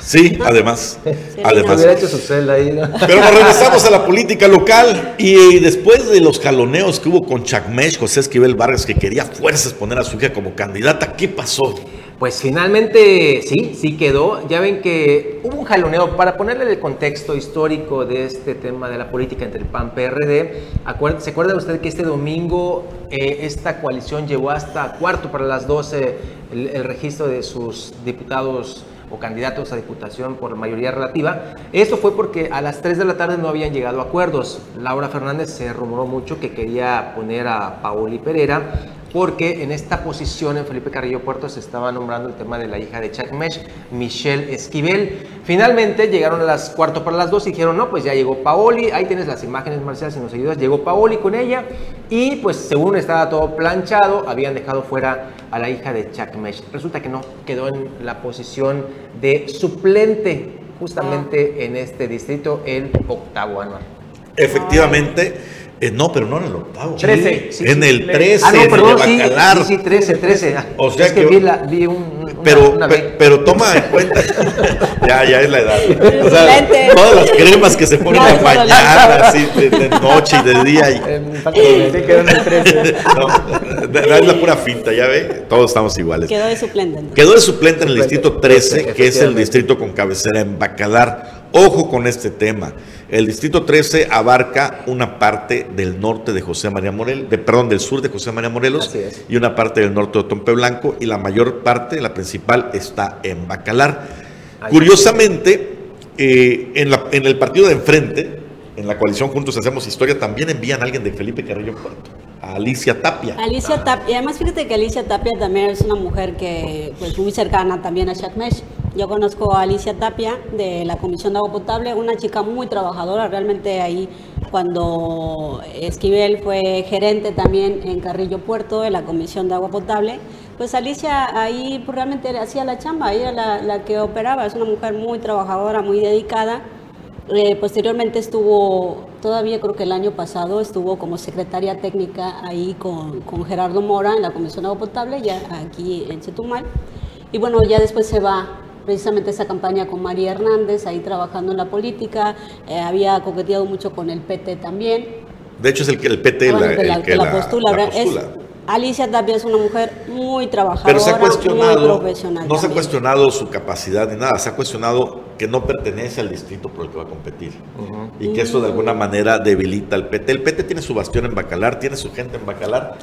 Sí, además, además. Hubiera hecho su celda ahí, ¿no? Pero nos regresamos a la política local y después de los jaloneos que hubo con Chacmesh, José Esquivel Vargas, que quería fuerzas poner a su hija como candidata, ¿qué pasó? Pues finalmente sí, sí quedó. Ya ven que hubo un jaloneo para ponerle el contexto histórico de este tema de la política entre el PAN PRD. Acuer- ¿Se acuerda usted que este domingo eh, esta coalición llevó hasta cuarto para las 12 el, el registro de sus diputados o candidatos a diputación por mayoría relativa? Esto fue porque a las 3 de la tarde no habían llegado a acuerdos. Laura Fernández se rumoró mucho que quería poner a Paoli Pereira porque en esta posición en Felipe Carrillo Puerto se estaba nombrando el tema de la hija de Chuck Mesh, Michelle Esquivel. Finalmente llegaron a las cuarto para las dos y dijeron, no, pues ya llegó Paoli, ahí tienes las imágenes marciales si nos ayudas, llegó Paoli con ella y pues según estaba todo planchado, habían dejado fuera a la hija de Chuck Mesh. Resulta que no, quedó en la posición de suplente justamente en este distrito, el octavo anual. Efectivamente, eh, no, pero no en el octavo. Trece, sí, en sí. el 13, Ah, no, en perdón, Bacalar. sí, sí, 13, 13. O sea es que, que- vi, la, vi un, una, Pero, una pe- pero toma en cuenta, ya, ya es la edad. O Excelente. sea, todas las cremas que se ponen No, en mañana, así de, de noche y de día. Y, Sí, quedó en el 13. no, es la pura finta, ya ve, todos estamos iguales. Quedó de suplente. Quedó de suplente en el Suplente, distrito 13, que es el distrito con cabecera en Bacalar. Ojo con este tema. El distrito 13 abarca una parte del norte de José María Morelos, de, perdón, del sur de José María Morelos y una parte del norte de Otompe Blanco y la mayor parte, la principal, está en Bacalar. Ahí Curiosamente, eh, en, la- en el partido de enfrente, en la coalición Juntos Hacemos Historia, también envían a alguien de Felipe Carrillo Puerto, a Alicia Tapia. Alicia Tapia, y además fíjate que Alicia Tapia también es una mujer que, pues muy cercana también a Chuck Mesh. Yo conozco a Alicia Tapia de la Comisión de Agua Potable, una chica muy trabajadora, realmente ahí cuando Esquivel fue gerente también en Carrillo Puerto, en la Comisión de Agua Potable, pues Alicia ahí pues, realmente hacía la chamba, ella era la, que operaba, es una mujer muy trabajadora, muy dedicada. Eh, posteriormente estuvo, todavía creo que el año pasado, estuvo como secretaria técnica ahí con, con Gerardo Mora en la Comisión de Agua Potable, ya aquí en Chetumal. Y bueno, ya después se va precisamente esa campaña con María Hernández, ahí trabajando en la política, eh, había coqueteado mucho con el PT también. De hecho es el que el PT la, el que la, postula. Alicia Tapia es una mujer muy trabajadora, Pero se ha cuestionado, muy profesional. No se ha cuestionado su capacidad ni nada, se ha cuestionado que no pertenece al distrito por el que va a competir. Y que eso de alguna manera debilita al PT. El PT tiene su bastión en Bacalar, tiene su gente en Bacalar.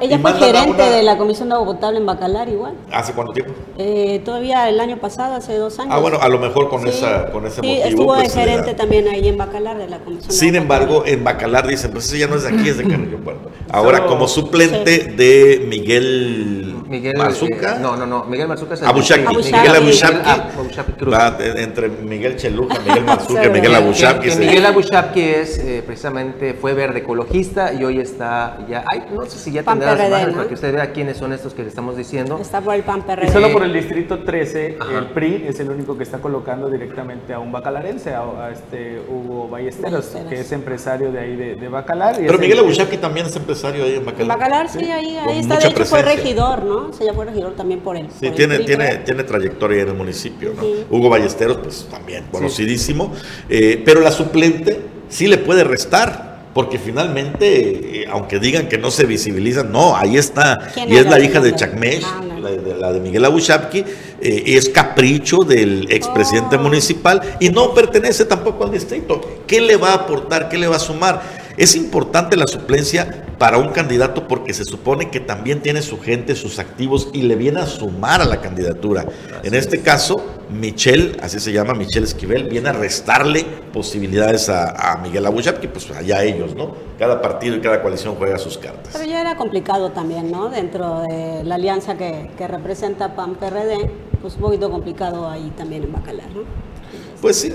ella fue gerente de la Comisión de Agua Potable en Bacalar igual. ¿Hace cuánto tiempo? Eh, todavía el año pasado, hace dos años. Ah, bueno, a lo mejor con, esa, con ese sí, estuvo de pues, gerente también ahí en Bacalar de la Comisión Sin embargo, en Bacalar dicen, pues ese ya no es de aquí, es de Carrillo Puerto. Ahora, como suplente de Miguel Miguel Mazuca. Eh, no, no, no. Miguel Mazuca es el Abushaki. Miguel Abushaki. Va entre Miguel Cheluca, Miguel y Miguel Abushaki. Miguel Abushaki es, eh, precisamente, fue verde ecologista y hoy está ya. Ay, no sé si ya tendrá las imágenes para que usted vea quiénes son estos que le estamos diciendo. Está por el PAN PRD. Y solo por el distrito 13, el PRI es el único que está colocando directamente a un bacalarense, a, este Hugo Ballesteros, que es empresario de ahí de, Bacalar. Pero Miguel Abushaki también es empresario ahí en Bacalar. Bacalar, sí, ahí, ahí está. De hecho, fue regidor, ¿no? Se ya fue regidor también por él. Sí, tiene, tiene, tiene trayectoria en el municipio, ¿no? Hugo Ballesteros, pues también conocidísimo. Eh, pero la suplente sí le puede restar. Porque finalmente, eh, aunque digan que no se visibilizan, no, ahí está. Y es la hija de Chacmesh, ah, la, de Miguel Abushapki, eh, es capricho del expresidente oh. municipal y no pertenece tampoco al distrito. ¿Qué le va a aportar? ¿Qué le va a sumar? Es importante la suplencia para un candidato porque se supone que también tiene su gente, sus activos y le viene a sumar a la candidatura. en este caso, Michelle, así se llama, Michelle Esquivel, viene a restarle posibilidades a, Miguel Abushap, que pues allá ellos, ¿no? Cada partido y cada coalición juega sus cartas. Pero ya era complicado también, ¿no? Dentro de la alianza que, representa PAN-PRD, pues un poquito complicado ahí también en Bacalar, ¿no? Pues sí,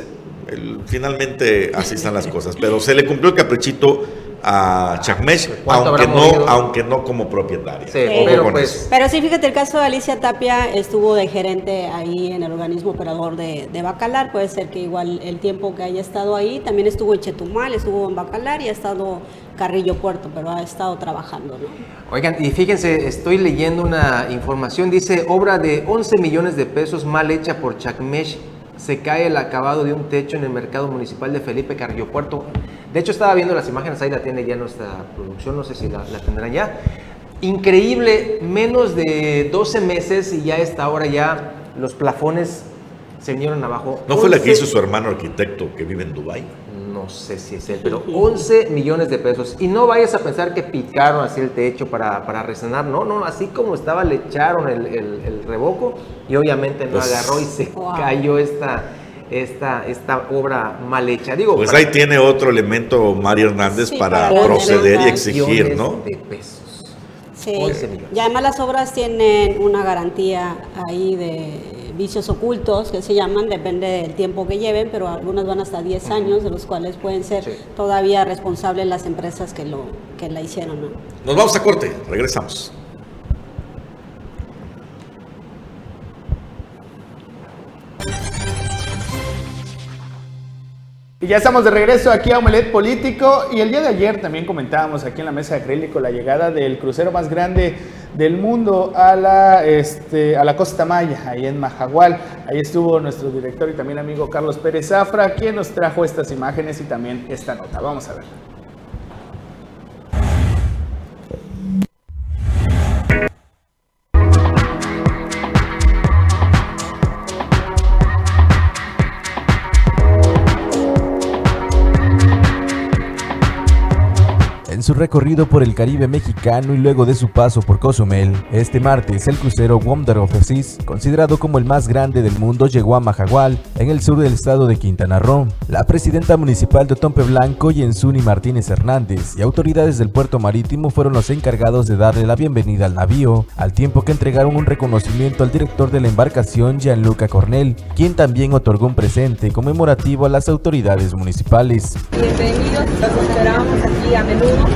finalmente así están las cosas. Pero se le cumplió el caprichito a Chacmesh, aunque no, aunque no como propietaria. Pues, pero, sí, fíjate, el caso de Alicia Tapia estuvo de gerente ahí en el organismo operador de, Bacalar. Puede ser que igual el tiempo que haya estado ahí, también estuvo en Chetumal, estuvo en Bacalar y ha estado Carrillo Puerto, pero ha estado trabajando. ¿no? Oigan, y fíjense, estoy leyendo una información, dice obra de 11 millones de pesos mal hecha por Chacmesh se cae el acabado de un techo en el mercado municipal de Felipe Carrillo Puerto. De hecho, estaba viendo las imágenes, ahí la tiene ya nuestra producción, no sé si la, tendrán ya. Increíble, menos de 12 meses y ya está ahora ya los plafones se vinieron abajo. ¿No fue la que hizo su hermano arquitecto que vive en Dubái? No sé si es él, pero 11 millones de pesos. Y no vayas a pensar que picaron así el techo para, para no, no, así como estaba le echaron el, el, revoco y obviamente no pues agarró y se cayó esta, esta, esta obra mal hecha. Digo, pues ahí tiene otro elemento Mario Hernández para, proceder y exigir, ¿no? De pesos. Sí. Y además las obras tienen una garantía ahí de vicios ocultos que se llaman, depende del tiempo que lleven, pero algunas van hasta 10 años, de los cuales pueden ser todavía responsables las empresas que, lo, que la hicieron. Nos vamos a corte, regresamos. Y ya estamos de regreso aquí a Omelet Político y el día de ayer también comentábamos aquí en la mesa de acrílico la llegada del crucero más grande del mundo a la, este, a la Costa Maya, ahí en Majagual. Ahí estuvo nuestro director y también amigo Carlos Pérez Zafra, quien nos trajo estas imágenes y también esta nota. Vamos a ver. Su recorrido por el Caribe mexicano y luego de su paso por Cozumel, este martes el crucero Wonder of the Seas, considerado como el más grande del mundo, llegó a Majagual, en el sur del estado de Quintana Roo. La presidenta municipal de Tompe Blanco, Yensuni Martínez Hernández, y autoridades del puerto marítimo fueron los encargados de darle la bienvenida al navío, al tiempo que entregaron un reconocimiento al director de la embarcación, Gianluca Cornell, quien también otorgó un presente conmemorativo a las autoridades municipales. Bienvenidos, los esperábamos aquí a menudo.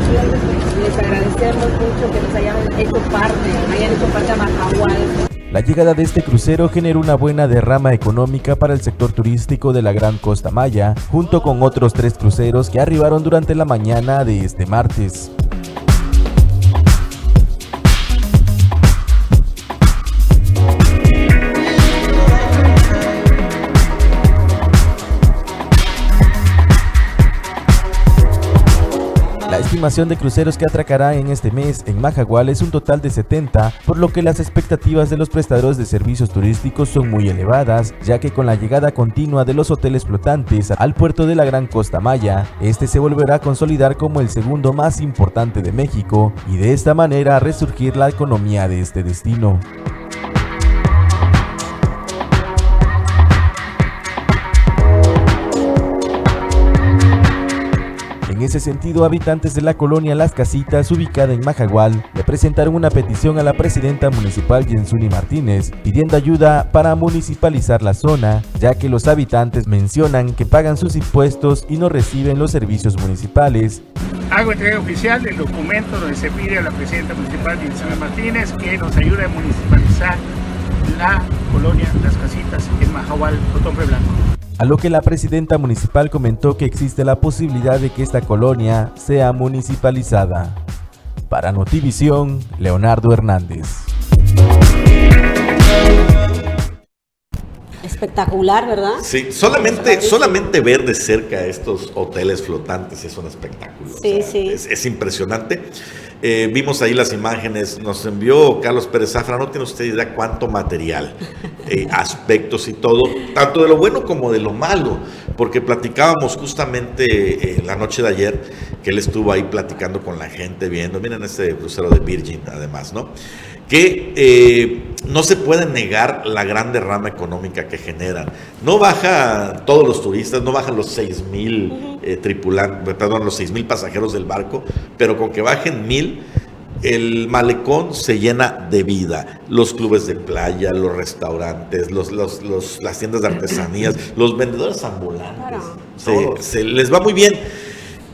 Les agradecemos mucho que nos hayan hecho parte, hayan hecho parte a. La llegada de este crucero generó una buena derrama económica para el sector turístico de la Gran Costa Maya, junto con otros tres cruceros que arribaron durante la mañana de este martes. Estimación de cruceros que atracará en este mes en Majagual es un total de 70, por lo que las expectativas de los prestadores de servicios turísticos son muy elevadas, ya que con la llegada continua de los hoteles flotantes al puerto de la Gran Costa Maya, este se volverá a consolidar como el segundo más importante de México y de esta manera resurgir la economía de este destino. Ese sentido, habitantes de la colonia Las Casitas, ubicada en Majagual, le presentaron una petición a la presidenta municipal Jensuni Martínez, pidiendo ayuda para municipalizar la zona, ya que los habitantes mencionan que pagan sus impuestos y no reciben los servicios municipales. Hago entrega oficial del documento donde se pide a la presidenta municipal Jensuni Martínez que nos ayude a municipalizar la colonia Las Casitas en Majagual, Cotombre Blanco a lo que la presidenta municipal comentó que existe la posibilidad de que esta colonia sea municipalizada. Para Notivisión, Leonardo Hernández. Espectacular, ¿verdad? Sí, solamente, solamente ver de cerca estos hoteles flotantes es un espectáculo. Sí, sí. Es, es impresionante. Eh, vimos ahí las imágenes, nos envió Carlos Pérez Zafra, no tiene usted idea cuánto material, eh, aspectos y todo, tanto de lo bueno como de lo malo, porque platicábamos justamente la noche de ayer, que él estuvo ahí platicando con la gente, viendo, miren este crucero de Virgin además, ¿no? Que eh, no se puede negar la gran derrama económica que generan. No bajan todos los turistas, no bajan los 6 mil eh, tripulantes, perdón, los 6 mil pasajeros del barco, pero con que bajen mil, el malecón se llena de vida. Los clubes de playa, los restaurantes, los, las tiendas de artesanías, los vendedores ambulantes. se les va muy bien.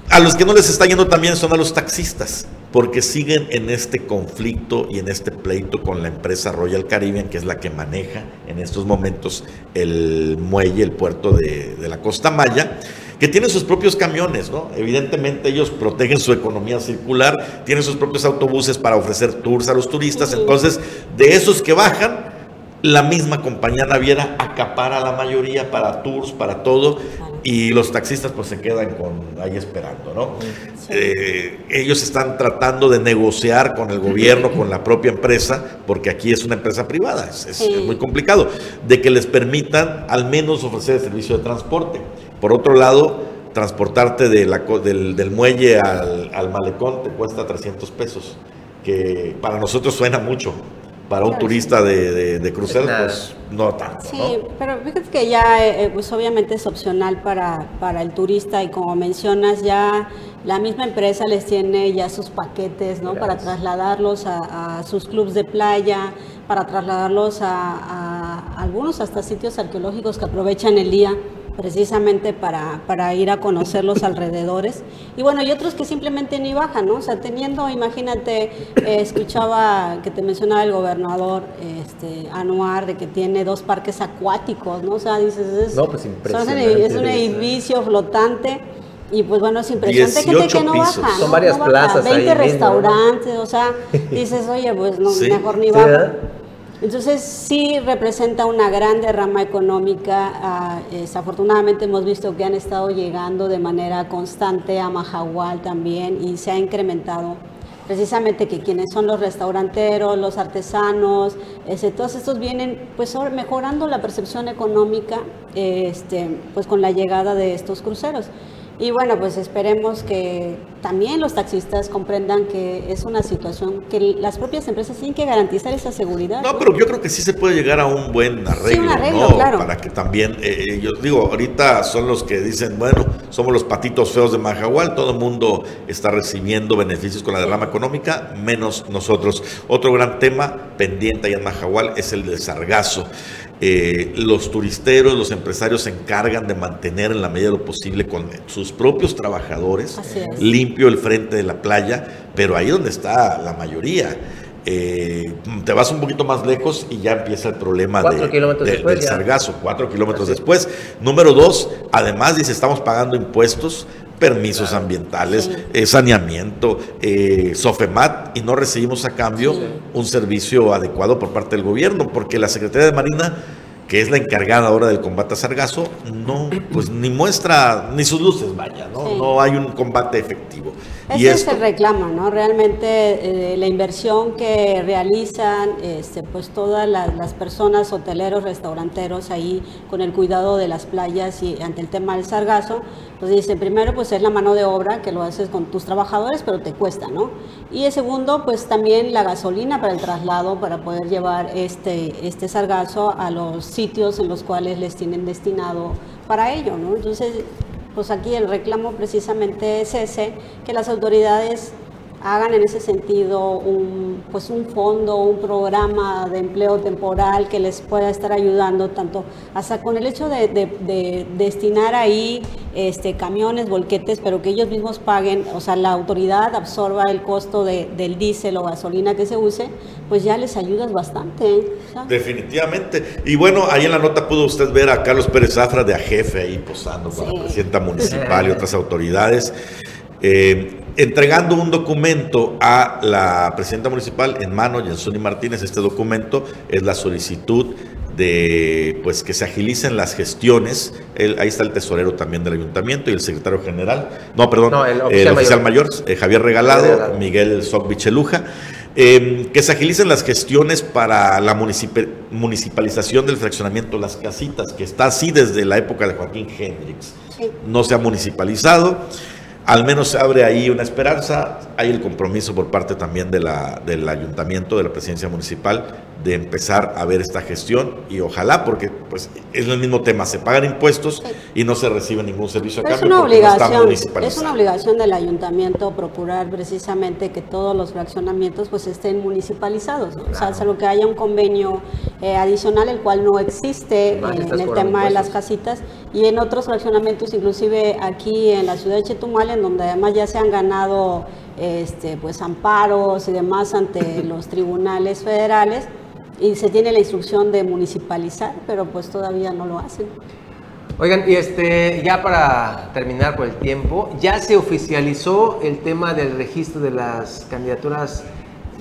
A los que no les está yendo también son a los taxistas porque siguen en este conflicto y en este pleito con la empresa Royal Caribbean, que es la que maneja en estos momentos el muelle, el puerto de, la Costa Maya, que tienen sus propios camiones, ¿no? Evidentemente ellos protegen su economía circular, tienen sus propios autobuses para ofrecer tours a los turistas, entonces de esos que bajan, la misma compañía naviera acapara la mayoría para tours, para todo, y los taxistas pues se quedan con ahí esperando, ¿no? Eh, ellos están tratando de negociar con el gobierno, con la propia empresa, porque aquí es una empresa privada, es, muy complicado, de que les permitan al menos ofrecer el servicio de transporte. Por otro lado, transportarte de la, del, del, muelle al, al malecón te cuesta 300 pesos, que para nosotros suena mucho para un turista de, de, crucero, pues no tanto. Sí, pero fíjate que ya, eh, pues obviamente es opcional para, para el turista y como mencionas, ya la misma empresa les tiene ya sus paquetes, ¿no? Para trasladarlos a, sus clubes de playa, para trasladarlos a, a algunos hasta sitios arqueológicos que aprovechan el día precisamente para, para, ir a conocer los alrededores. Y bueno, y otros que simplemente ni bajan, ¿no? O sea, teniendo, imagínate, eh, escuchaba que te mencionaba el gobernador este, Anuar, de que tiene dos parques acuáticos, ¿no? O sea, dices, es, pues es un edificio flotante. Y pues bueno, es impresionante que, que, no bajan. Son varias plazas 20 restaurantes, o sea, dices, oye, pues no, mejor ni bajan. Entonces sí representa una gran derrama económica. Ah, desafortunadamente hemos visto que han estado llegando de manera constante a Mahahual también y se ha incrementado precisamente que quienes son los restauranteros, los artesanos, todos estos vienen pues mejorando la percepción económica este, pues con la llegada de estos cruceros. Y bueno, pues esperemos que también los taxistas comprendan que es una situación que las propias empresas tienen que garantizar esa seguridad. No, pero yo creo que sí se puede llegar a un buen arreglo, un arreglo, ¿no? claro. Para que también, eh, yo digo, ahorita son los que dicen, bueno, somos los patitos feos de Majahual, todo el mundo está recibiendo beneficios con la derrama económica, menos nosotros. Otro gran tema pendiente ahí en Majahual es el del sargazo. Eh, los turisteros, los empresarios se encargan de mantener en la medida de lo posible con sus propios trabajadores limpio el frente de la playa, pero ahí donde está la mayoría. Eh, te vas un poquito más lejos y ya empieza el problema de- kilómetros de- después del sargazo, cuatro kilómetros después. Número dos, además dice, estamos pagando impuestos, permisos ambientales, eh, saneamiento, eh, SOFEMAT, y no recibimos a cambio un servicio adecuado por parte del gobierno, porque la Secretaría de Marina que es la encargada ahora del combate a sargazo, no, pues ni muestra ni sus luces, vaya, ¿no? Sí. No hay un combate efectivo. Ese y es esto, el reclamo, ¿no? Realmente eh, la inversión que realizan este, pues todas las, las personas, hoteleros, restauranteros ahí con el cuidado de las playas y ante el tema del sargazo, pues dicen, primero pues es la mano de obra que lo haces con tus trabajadores, pero te cuesta, ¿no? Y el segundo, pues también la gasolina para el traslado para poder llevar este, este sargazo a los sitios en los cuales les tienen destinado para ello, ¿no? Entonces, pues aquí el reclamo precisamente es ese, que las autoridades hagan en ese sentido un, pues un fondo, un programa de empleo temporal que les pueda estar ayudando tanto hasta con el hecho de, de- de destinar ahí este, camiones, volquetes, pero que ellos mismos paguen, o sea, la autoridad absorba el costo de- del diésel o gasolina que se use, pues ya les ayudas bastante. ¿eh? Definitivamente. Y bueno, ahí en la nota pudo usted ver a Carlos Pérez Zafra de AJEFE ahí posando con la presidenta municipal y otras autoridades, eh, entregando un documento a la presidenta municipal en mano, Jensuni Martínez. Este documento es la solicitud de pues que se agilicen las gestiones. El- ahí está el tesorero también del ayuntamiento y el secretario general. No, perdón, No, el el oficial mayor. mayor, eh, Javier Regalado. Miguel Socbicheluja, eh, que se agilicen las gestiones para la municipalización del fraccionamiento Las Casitas, que está así desde la época de Joaquín Hendrix. Sí. No se ha municipalizado. Al menos se abre ahí una esperanza. Hay el compromiso por parte también de la, del ayuntamiento, de la presidencia municipal, de empezar a ver esta gestión y ojalá, porque pues es el mismo tema, se pagan impuestos y no se recibe ningún servicio a Es cambio una porque no está obligación, municipalizado. es una obligación del ayuntamiento procurar precisamente que todos los fraccionamientos pues estén municipalizados, ¿no? o sea, salvo que haya un convenio eh, adicional el cual no existe eh, en el tema de las casitas y en otros fraccionamientos, inclusive aquí en la ciudad de Chetumal, en donde además ya se han ganado este, pues amparos y demás ante los tribunales federales y se tiene la instrucción de municipalizar, pero pues todavía no lo hacen. Oigan, y este, ya para terminar por el tiempo, ya se oficializó el tema del registro de las candidaturas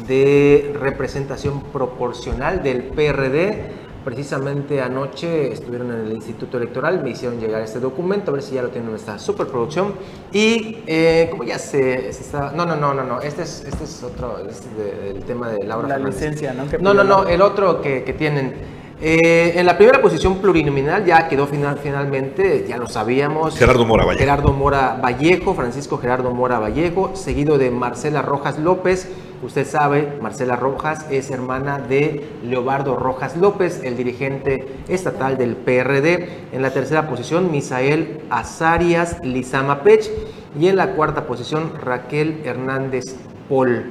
de representación proporcional del PRD. Precisamente anoche estuvieron en el Instituto Electoral, me hicieron llegar este documento, a ver si ya lo tienen en nuestra superproducción. Y eh, como ya se, se está... No, no, no, no, no, este es, este es otro, este es de- del tema de Laura La Fernández. licencia, ¿no? No, no, no, el otro que, que tienen. Eh, en la primera posición plurinominal ya quedó final, finalmente, ya lo sabíamos. Gerardo Mora Vallejo. Gerardo Mora Vallejo, Francisco Gerardo Mora Vallejo, seguido de Marcela Rojas López. Usted sabe, Marcela Rojas es hermana de Leobardo Rojas López, el dirigente estatal del PRD. En la tercera posición, Misael Azarias Lizama Pech. Y en la cuarta posición, Raquel Hernández Pol.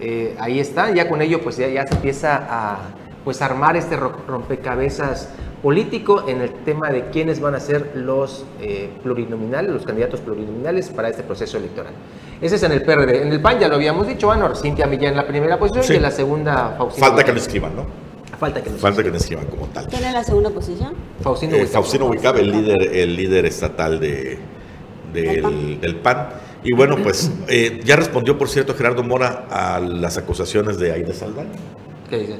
Eh, ahí está, ya con ello pues ya, se empieza a pues armar este ro- rompecabezas político en el tema de quiénes van a ser los eh, plurinominales, los candidatos plurinominales para este proceso electoral. Ese es en el PRD. En el PAN ya lo habíamos dicho, bueno, Cintia Millán en la primera posición Sí. y en la segunda Faustino. Falta que lo escriban, ¿no? Falta que nos Falta que lo escriban como tal. ¿Quién es la segunda posición? Faustino Eh, Huicabe. Faustino Huicabe, el líder, el líder estatal de, Del PAN. del, del PAN. Y bueno, pues eh, ya respondió, por cierto, Gerardo Mora a las acusaciones de Aida Saldaña. ¿Qué dice?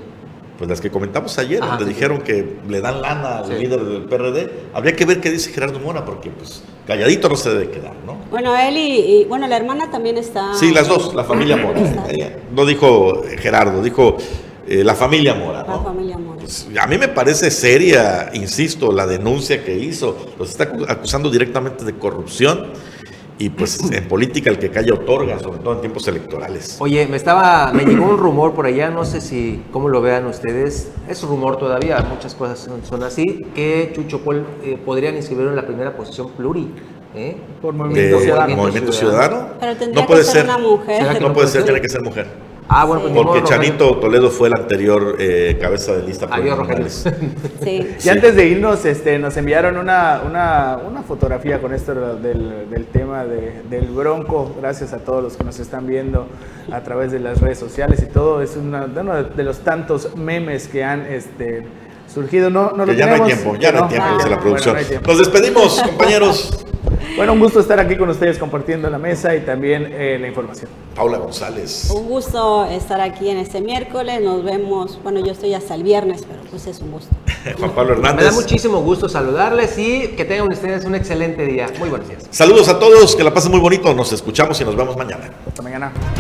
Pues las que comentamos ayer, Ajá, donde sí, sí. dijeron que le dan lana al Sí. líder del PRD. Habría que ver qué dice Gerardo Mora, porque pues calladito no se debe quedar, ¿no? Bueno, él y, y- bueno, la hermana también está. Sí, las dos, la familia Mora. Eh, No dijo Gerardo, dijo eh, la familia Mora, La familia Mora. Pues, a mí me parece seria, insisto, la denuncia que hizo. Los está acu- acusando directamente de corrupción. Y pues en política el que calla otorga, sobre todo en tiempos electorales. Oye, me estaba, me llegó un rumor por allá, no sé si, cómo lo vean ustedes, es rumor todavía, muchas cosas son, son así, que Chucho Paul eh, podrían inscribirlo en la primera posición pluri. ¿eh? Por De Movimiento Ciudadano. Movimiento Ciudadano. Pero tendría No puede que ser ser, una mujer. ¿Será que no no puede ser? tiene que ser mujer. Ah, bueno, pues Porque modo, Rogelio. Chanito Toledo fue el anterior eh, cabeza de lista. Adiós, Rogelio. Sí. Y antes de irnos, este, nos enviaron una, una, una fotografía con esto del, del tema de- del bronco. Gracias a todos los que nos están viendo a través de las redes sociales y todo. Es una, de uno de los tantos memes que han este, surgido. No, no lo Que ya no hay tenemos, tiempo, ya no hay tiempo, Ah, dice la bueno, producción. no. Nos despedimos, compañeros. Bueno, un gusto estar aquí con ustedes compartiendo la mesa y también eh, la información. Paula González. Un gusto estar aquí en este miércoles. Nos vemos. Bueno, yo estoy hasta el viernes, pero pues es un gusto. Juan Pablo Me da Hernández. muchísimo gusto saludarles y que tengan ustedes un excelente día. Muy buenos días. Saludos a todos, que la pasen muy bonito. Nos escuchamos y nos vemos mañana. Hasta mañana.